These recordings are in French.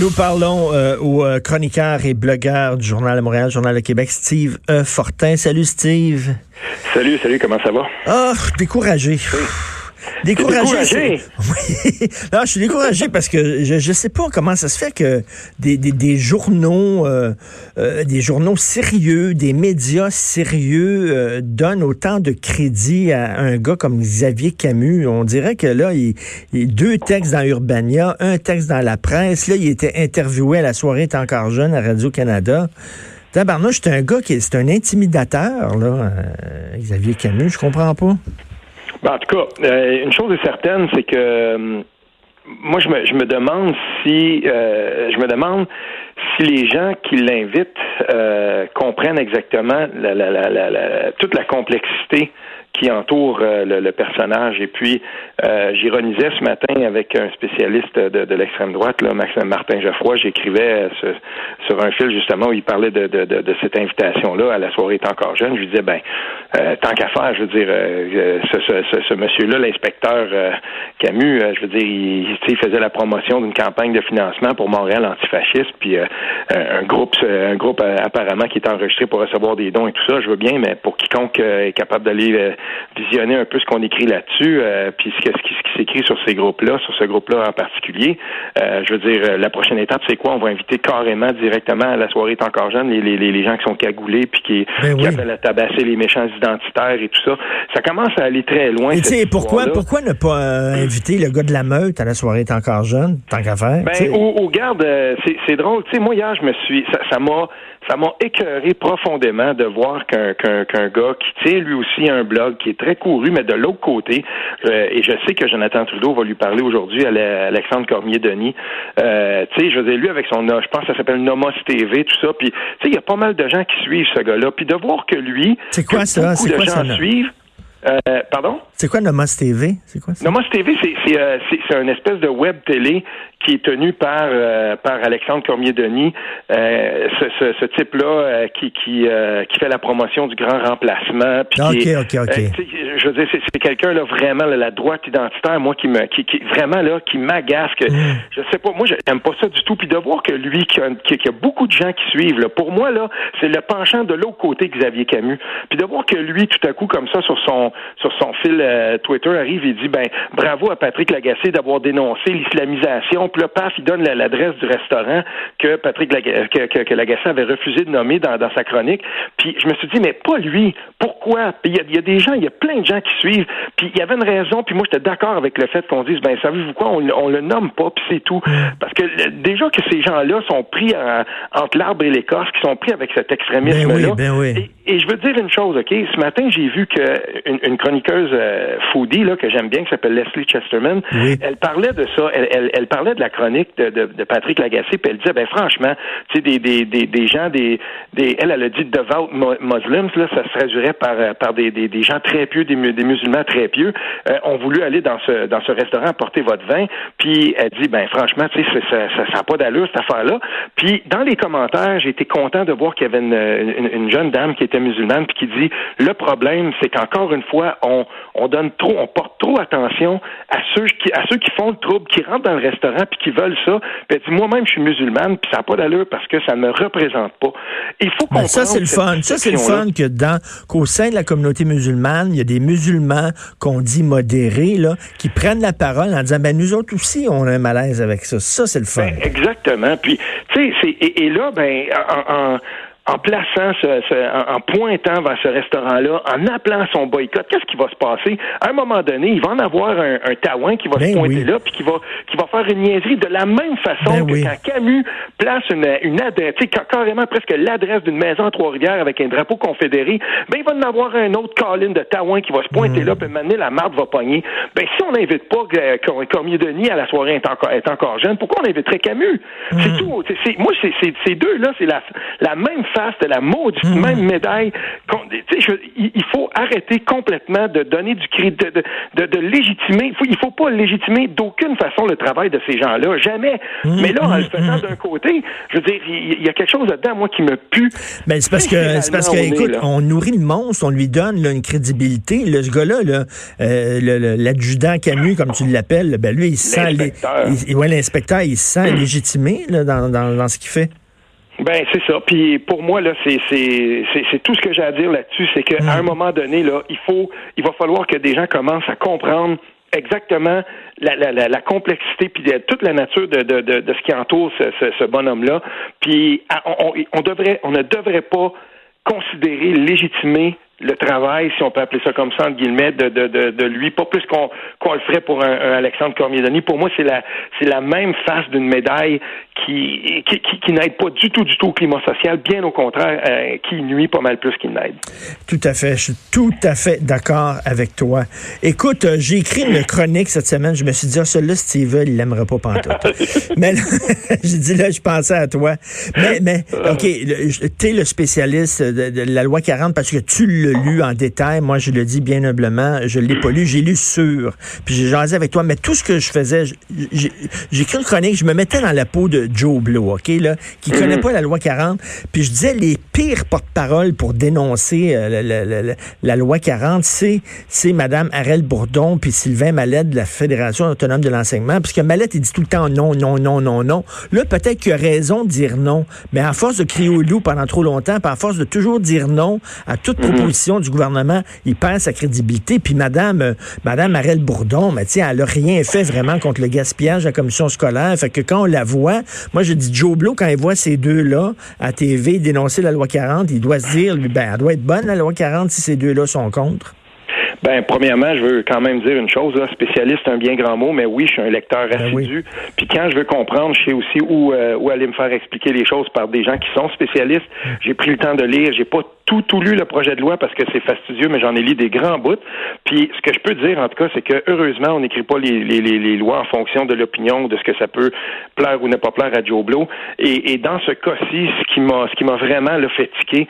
Nous parlons euh, au euh, chroniqueur et blogueur du Journal de Montréal, Journal de Québec, Steve e. Fortin. Salut Steve. Salut, salut, comment ça va? Ah, découragé. Découragé. Oui. Non, je suis découragé parce que je ne sais pas comment ça se fait que des, des, des journaux, euh, euh, des journaux sérieux, des médias sérieux euh, donnent autant de crédit à un gars comme Xavier Camus. On dirait que là, il, il deux textes dans Urbania, un texte dans la presse. Là, il était interviewé à la soirée est encore jeune à Radio-Canada. Tabarnouche, c'est un gars qui c'est un intimidateur, là, Xavier Camus. Je comprends pas. Ben, en tout cas, euh, une chose est certaine, c'est que euh, moi, je me, je me demande si euh, je me demande si les gens qui l'invitent comprennent exactement la, la, la, toute la complexité qui entoure euh, le, personnage. Et puis, euh, j'ironisais ce matin avec un spécialiste de, de l'extrême droite, là, Maxime Martin Geoffroy. J'écrivais euh, sur un fil justement où il parlait de, de, de, cette invitation-là à la soirée est encore jeune. Je lui disais, ben, tant qu'à faire, je veux dire, ce, ce, ce, monsieur-là, l'inspecteur Camus, je veux dire, il, il faisait la promotion d'une campagne de financement pour Montréal antifasciste, puis un groupe, un groupe apparemment qui est enregistré pour recevoir des dons et tout ça. Je veux bien, mais pour quiconque est capable d'aller visionner un peu ce qu'on écrit là-dessus, euh, puis ce, ce qui, s'écrit sur ces groupes-là, sur ce groupe-là en particulier. Euh, je veux dire, euh, la prochaine étape, c'est quoi? On va inviter carrément directement à la soirée est encore jeune les, les, les gens qui sont cagoulés puis qui, ben qui appellent à tabasser les méchants identitaires et tout ça. Ça commence à aller très loin. tu sais, pourquoi, pourquoi ne pas inviter le gars de la meute à la soirée est encore jeune, tant qu'à faire? Ben, au, garde, c'est drôle. Tu sais, moi, hier, je me suis, ça m'a, ça m'a écœuré profondément de voir qu'un gars qui tient lui aussi un blog qui est très couru, mais de l'autre côté, euh, et je sais que Jonathan Trudeau va lui parler aujourd'hui à Alexandre Cormier-Denis, euh, tu sais, je veux dire, lui avec son, je pense que ça s'appelle Nomos TV, tout ça, puis tu sais, il y a pas mal de gens qui suivent ce gars-là, puis de voir que lui, c'est quoi ça, c'est quoi gens suivent, euh, pardon? C'est quoi Nomos TV? C'est quoi ça? Nomos TV, c'est euh, une espèce de web télé qui est tenu par euh, par Alexandre Cormier-Denis, euh, ce, ce, ce type-là euh, qui qui qui fait la promotion du grand remplacement. Puis ok, ok, ok. je veux dire, c'est quelqu'un là vraiment la droite identitaire, moi qui me qui, qui vraiment là qui m'agace. Que mm. je sais pas, moi j'aime pas ça du tout. Puis de voir que lui, qui a, qui, a beaucoup de gens qui suivent, là, pour moi là, c'est le penchant de l'autre côté Xavier Camus. Puis de voir que lui, tout à coup comme ça sur son sur son fil Twitter arrive et dit ben bravo à Patrick Lagacé d'avoir dénoncé l'islamisation puis le PAF, il donne l'adresse du restaurant que Patrick que, que, Lagacé avait refusé de nommer dans, dans, sa chronique. Puis je me suis dit, mais pas lui. Pourquoi? Puis il y, a des gens, il y a plein de gens qui suivent. Puis il y avait une raison. Puis moi, j'étais d'accord avec le fait qu'on dise, ben savez-vous quoi, on, on le nomme pas, puis c'est tout. Parce que déjà que ces gens-là sont pris entre l'arbre et l'écorce, qui sont pris avec cet extrémisme-là. Ben oui, ben oui. et, je veux dire une chose, OK? Ce matin, j'ai vu qu'une une chroniqueuse euh, foodie, là, que j'aime bien, qui s'appelle Leslie Chesterman, elle parlait de ça. Elle, elle, elle parlait de la chronique de, de, de Patrick Lagacé, puis elle disait, ben franchement, tu sais, des, des, des, des, gens, des, des, elle, elle a dit devout muslims, là, ça se traduirait par, euh, par des, des, des gens très pieux, des, des musulmans très pieux, euh, ont voulu aller dans ce, dans ce restaurant porter votre vin, puis elle dit, ben franchement, tu sais, ça n'a ça, pas d'allure, cette affaire-là. Puis dans les commentaires, j'ai été content de voir qu'il y avait une, une, une, jeune dame qui était musulmane, puis qui dit, le problème, c'est qu'encore une fois, on, on donne trop, on porte trop attention à ceux qui, à ceux qui font le trouble, qui rentrent dans le restaurant, puis qui veulent ça. Puis elle dit, moi-même, je suis musulmane, puis ça n'a pas d'allure parce que ça ne me représente pas. Il faut comprendre. ça, c'est le fun. Ça, c'est le fun que dans, qu'au sein de la communauté musulmane, il y a des musulmans qu'on dit modérés, là, qui prennent la parole en disant, ben, nous autres aussi, on a un malaise avec ça. Ça, c'est le fun. Ben, exactement. Puis, tu sais, et, et, là, ben, en en plaçant, ce, en, pointant vers ce restaurant-là, en appelant son boycott, qu'est-ce qui va se passer? À un moment donné, il va en avoir un, un taouin qui va se ben pointer là, puis qui va, qui va faire une niaiserie de la même façon ben que quand Camus place une, une adresse, carrément presque l'adresse d'une maison à Trois-Rivières avec un drapeau confédéré, ben il va en avoir un autre colline de taouin qui va se pointer mm. là, puis maintenant la marde va pogner. Ben si on n'invite pas euh, Cormier Denis à la soirée est encore, est encore jeune, pourquoi on inviterait Camus? C'est mm. tout. Moi, c'est, ces deux-là, c'est la, la même face de la maudite mm. même médaille. Je, il faut arrêter complètement de donner du cri, de, de, de, légitimer. Il faut, il faut pas légitimer d'aucune façon le travail de ces gens-là. Jamais. Mais là, en le faisant d'un côté, je veux dire, il y a quelque chose là-dedans, moi, qui me pue. Ben, c'est parce que, c'est parce que, écoute, on nourrit le monstre, on lui donne là, une crédibilité. Le, ce gars-là, là, euh, l'adjudant Camus, comme tu l'appelles, ben lui, il sent, il, ouais, l'inspecteur, il se sent légitimé là, dans, dans, dans ce qu'il fait. Ben c'est ça. Puis pour moi là, c'est c'est c'est tout ce que j'ai à dire là-dessus, c'est qu'à un mm. moment donné là, il faut il va falloir que des gens commencent à comprendre exactement la, la, la, complexité puis toute la nature de, de, de, de ce qui entoure ce, ce, ce bonhomme-là. Puis on, on, devrait, on ne devrait pas considérer, légitimer le travail, si on peut appeler ça comme ça, entre guillemets, de, de, de, de lui, pas plus qu'on qu'on le ferait pour un, un Alexandre Cormier-Denis. Pour moi, c'est la c'est la même face d'une médaille qui qui, qui, n'aide pas du tout du tout au climat social, bien au contraire, euh, qui nuit pas mal plus qu'il n'aide. Tout à fait, je suis tout à fait d'accord avec toi. Écoute, euh, j'ai écrit une chronique cette semaine, je me suis dit, ah, celui-là, Steve, il l'aimerait pas pantoute. mais j'ai dit, là, je pensais à toi. Mais, mais OK, tu es le spécialiste de, de la loi 40 parce que tu le lu en détail. Moi, je le dis bien humblement, je l'ai pas lu. J'ai lu sur. Puis j'ai jasé avec toi. Mais tout ce que je faisais, j'ai écrit une chronique, je me mettais dans la peau de Joe Blow, OK, là, qui connaît mhm. pas la loi 40. Puis je disais les pires porte-parole pour dénoncer euh, la, loi 40, c'est c'est Mme Arel Bourdon puis Sylvain Mallette de la Fédération autonome de l'enseignement. Puisque Mallette, il dit tout le temps non, non, non, non, non. Là, peut-être qu'il a raison de dire non. Mais à force de crier au loup pendant trop longtemps, puis à force de toujours dire non à toute mhm. Du gouvernement, il perd sa crédibilité. Puis Madame, euh, Madame Arelle Bourdon, mais elle a rien fait vraiment contre le gaspillage de la commission scolaire. Fait que quand on la voit, moi je dis Joe Blow, quand il voit ces deux-là à TV dénoncer la loi 40, il doit se dire, ben, elle doit être bonne la loi 40 si ces deux-là sont contre. Ben, premièrement, je veux quand même dire une chose. Là, spécialiste, un bien grand mot, mais oui, je suis un lecteur ben assidu. Puis quand je veux comprendre, je sais aussi où, euh, où aller me faire expliquer les choses par des gens qui sont spécialistes. J'ai pris le temps de lire. J'ai pas tout, tout lu le projet de loi parce que c'est fastidieux, mais j'en ai lu des grands bouts. Puis ce que je peux dire, en tout cas, c'est que heureusement, on n'écrit pas les, les, les, lois en fonction de l'opinion, de ce que ça peut plaire ou ne pas plaire à Joe Blow. Et, et dans ce cas-ci, ce qui m'a ce qui m'a vraiment le fait tiquer,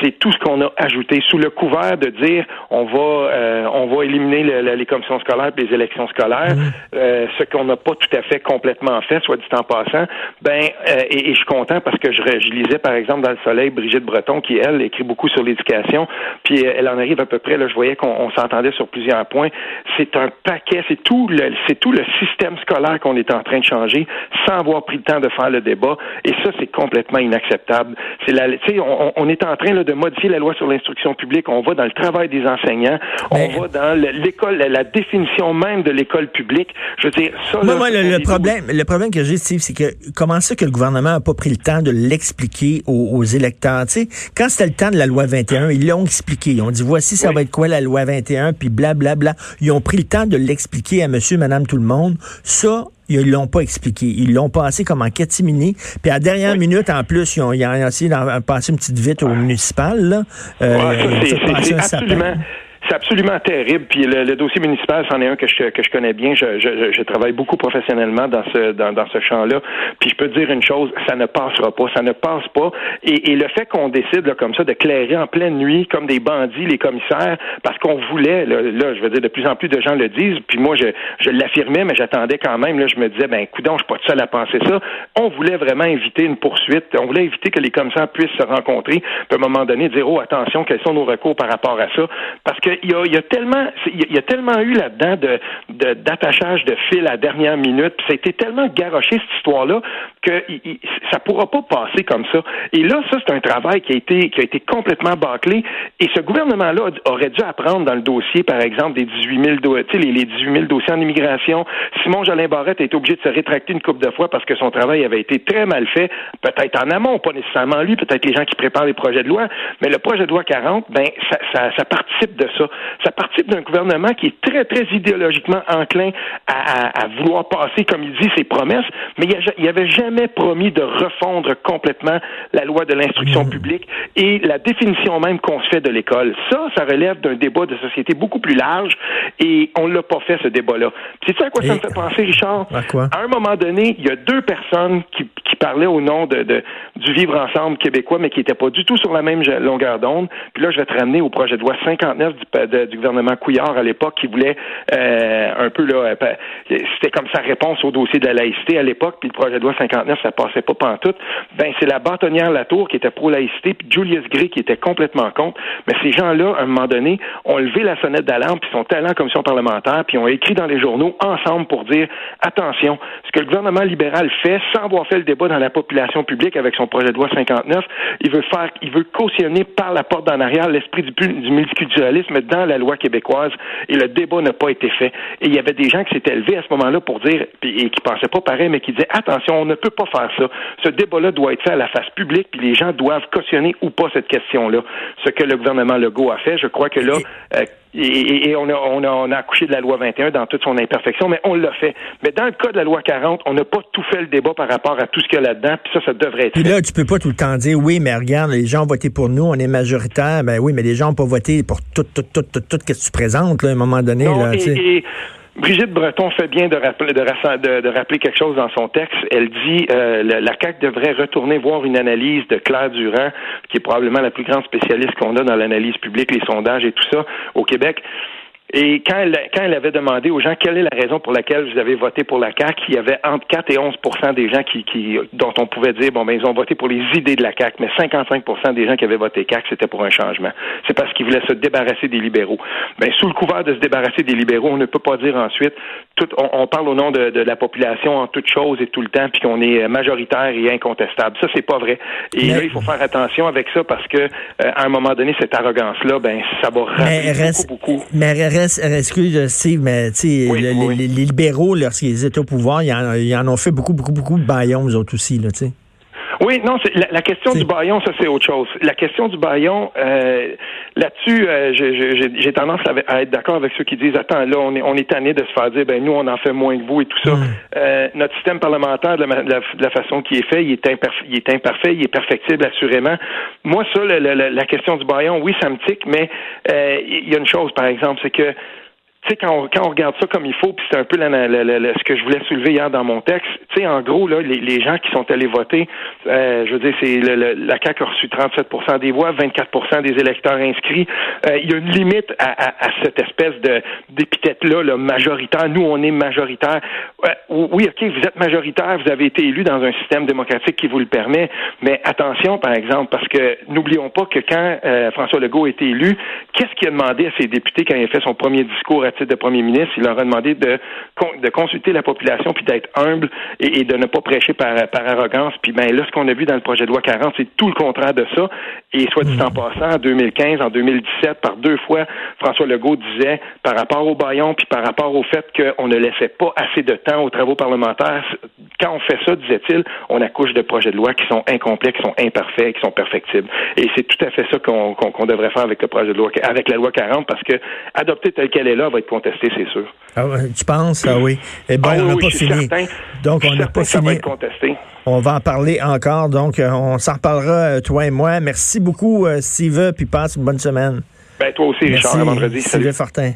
c'est tout ce qu'on a ajouté sous le couvert de dire on va euh, on va éliminer les commissions scolaires et les élections scolaires, mmh. euh, ce qu'on n'a pas tout à fait complètement fait, soit dit en passant. Ben euh, et, et, je suis content parce que je, je lisais par exemple dans le Soleil Brigitte Breton qui elle écrit beaucoup sur l'éducation, puis elle en arrive à peu près, là, je voyais qu'on s'entendait sur plusieurs points. C'est un paquet, c'est tout le, c'est tout le système scolaire qu'on est en train de changer sans avoir pris le temps de faire le débat. Et ça, c'est complètement inacceptable. C'est la, on, on est en train là, de modifier la loi sur l'instruction publique. On va dans le travail des enseignants. On va dans l'école, la, définition même de l'école publique. Je veux dire, ça. moi, le, problème, le problème que j'ai, Steve, c'est que comment ça que le gouvernement n'a pas pris le temps de l'expliquer aux, aux électeurs? Tu sais, quand c'était le temps de la loi loi 21. Ils l'ont expliqué. Ils ont dit, voici, ça va être quoi la loi 21, puis blablabla. Bla, bla. Ils ont pris le temps de l'expliquer à monsieur, madame, tout le monde. Ça, ils l'ont pas expliqué. Ils l'ont passé comme en catimini. Puis à la dernière minute, en plus, ils ont, ils ont essayé d'en passer une petite vite au municipal. Là. Euh, absolument... C'est absolument terrible. Puis le, dossier municipal, c'en est un que je, que je connais bien. Je, je, je travaille beaucoup professionnellement dans ce dans, dans ce champ-là. Puis je peux te dire une chose, ça ne passera pas. Ça ne passe pas. Et, le fait qu'on décide là, comme ça de clairer en pleine nuit comme des bandits les commissaires, parce qu'on voulait, là, je veux dire, de plus en plus de gens le disent. Puis moi, je, je l'affirmais, mais j'attendais quand même. Là, je me disais, ben, coudon, je suis pas tout seul à penser ça. On voulait vraiment éviter une poursuite. On voulait éviter que les commissaires puissent se rencontrer. Puis à un moment donné, dire, oh, attention, quels sont nos recours par rapport à ça? Parce que y a, y tellement, il y a tellement eu là-dedans de, d'attachage de, fil à dernière minute, puis ça a été tellement garoché cette histoire-là que ça pourra pas passer comme ça. Et là, ça c'est un travail qui a été qui a été complètement bâclé. Et ce gouvernement-là aurait dû apprendre dans le dossier, par exemple, des 18 000, les, les 18 000 dossiers en immigration. Simon Jolin Barrette a été obligé de se rétracter une couple de fois parce que son travail avait été très mal fait, peut-être en amont, pas nécessairement lui, peut-être les gens qui préparent les projets de loi, mais le projet de loi 40, ben ça participe de ça. Ça participe d'un gouvernement qui est très, très idéologiquement enclin à, à, vouloir passer, comme il dit, ses promesses, mais il avait jamais promis de refondre complètement la loi de l'instruction mmh. publique et la définition même qu'on se fait de l'école. Ça, ça relève d'un débat de société beaucoup plus large et on l'a pas fait, ce débat-là. C'est ça à quoi ça me fait penser, Richard? À, quoi? à un moment donné, il y a deux personnes qui, qui parlaient au nom de, de, du vivre ensemble québécois, mais qui n'étaient pas du tout sur la même longueur d'onde. Puis là, je vais te ramener au projet de loi 59 du, du gouvernement Couillard à l'époque qui voulait euh, un peu là, euh, c'était comme sa réponse au dossier de la laïcité à l'époque, puis le projet de loi 59, ça passait pas pantoute. Ben c'est la bâtonnière Latour qui était pro-laïcité, puis Julius Gray qui était complètement contre. Mais ces gens-là, à un moment donné, ont levé la sonnette d'alarme, puis sont allés en commission parlementaire, puis ont écrit dans les journaux ensemble pour dire attention, ce que le gouvernement libéral fait, sans avoir fait le débat dans la population publique avec son projet de loi 59, il veut faire, il veut cautionner par la porte d'en arrière l'esprit du multiculturalisme dans la loi québécoise, et le débat n'a pas été fait. Et il y avait des gens qui s'étaient élevés à ce moment-là pour dire, et qui pensaient pas pareil, mais qui disaient attention, on ne peut pas faire ça. Ce débat-là doit être fait à la face publique, puis les gens doivent cautionner ou pas cette question-là. Ce que le gouvernement Legault a fait, je crois que là, euh, et, on, a, on, a, on a accouché de la loi 21 dans toute son imperfection, mais on l'a fait. Mais dans le cas de la loi 40, on n'a pas tout fait le débat par rapport à tout ce qu'il y a là-dedans, puis ça, ça devrait être puis là, tu peux pas tout le temps dire, oui, mais regarde, les gens ont voté pour nous, on est majoritaire, ben oui, mais les gens n'ont pas voté pour tout, tout, tout, tout, tout, ce que tu présentes, là, à un moment donné. là, Brigitte Breton fait bien de rappeler, de, rappeler quelque chose dans son texte. Elle dit euh, la CAC devrait retourner voir une analyse de Claire Durand, qui est probablement la plus grande spécialiste qu'on a dans l'analyse publique, les sondages et tout ça au Québec. Et quand elle, quand elle avait demandé aux gens quelle est la raison pour laquelle vous avez voté pour la CAQ, il y avait entre 4 et 11 des gens qui, qui, dont on pouvait dire, bon, ben, ils ont voté pour les idées de la CAQ, mais 55% des gens qui avaient voté CAQ, c'était pour un changement. C'est parce qu'ils voulaient se débarrasser des libéraux. Ben, sous le couvert de se débarrasser des libéraux, on ne peut pas dire ensuite, tout, on, parle au nom de, de, la population en toutes choses et tout le temps, puis qu'on est majoritaire et incontestable. Ça, c'est pas vrai. Et là, il faut faire attention avec ça parce que, euh, à un moment donné, cette arrogance-là, ben, ça va beaucoup, beaucoup excuse Steve, mais les, libéraux, lorsqu'ils étaient au pouvoir, ils en, ont fait beaucoup, beaucoup, beaucoup de baillons, eux autres aussi, là, tu sais. Oui, non, la, la, question du baillon, ça c'est autre chose. La question du baillon, euh, là-dessus, euh, j'ai tendance à, être d'accord avec ceux qui disent attends, là, on est on est tanné de se faire dire ben nous on en fait moins que vous et tout ça. Mm. Euh, notre système parlementaire, de la, façon qui est fait, il est, imparfait, il est imparfait, il est perfectible assurément. Moi, ça, la, question du baillon, oui, ça me tique, mais il y a une chose, par exemple, c'est que tu sais, quand on, quand on regarde ça comme il faut, puis c'est un peu ce que je voulais soulever hier dans mon texte, tu sais, en gros, là, les, les, gens qui sont allés voter, euh, je veux dire, c'est la CAQ a reçu 37% des voix, 24% des électeurs inscrits. Euh, il y a une limite à, à, à cette espèce de d'épithète-là, là, majoritaire. Nous, on est majoritaire. oui, OK, vous êtes majoritaire, vous avez été élu dans un système démocratique qui vous le permet, mais attention, par exemple, parce que n'oublions pas que quand euh, François Legault a été élu, qu'est-ce qu'il a demandé à ses députés quand il a fait son premier discours à titre de premier ministre, il leur a demandé de, de consulter la population puis d'être humble et, de ne pas prêcher par, par arrogance. Puis ben là, ce qu'on a vu dans le projet de loi 40, c'est tout le contraire de ça. Et soit dit en hmm. passant, en 2015, en 2017, par deux fois, François Legault disait, par rapport au baillon, puis par rapport au fait qu'on ne laissait pas assez de temps aux travaux parlementaires, quand on fait ça, disait-il, on accouche de projets de loi qui sont incomplets, qui sont imparfaits, qui sont perfectibles. Et c'est tout à fait ça qu'on devrait faire avec le projet de loi, avec la loi 40, parce que adopter telle qu'elle est là va être contesté, c'est sûr. Ah, tu penses? Ah oui. Eh bien, on n'a pas fini. donc, on n'a pas fini. On va en parler encore. Donc, euh, on s'en reparlera, euh, toi et moi. Merci beaucoup, euh, Steve, puis passe une bonne semaine. Ben, toi aussi, Richard, à vendredi. Salut. Fortin.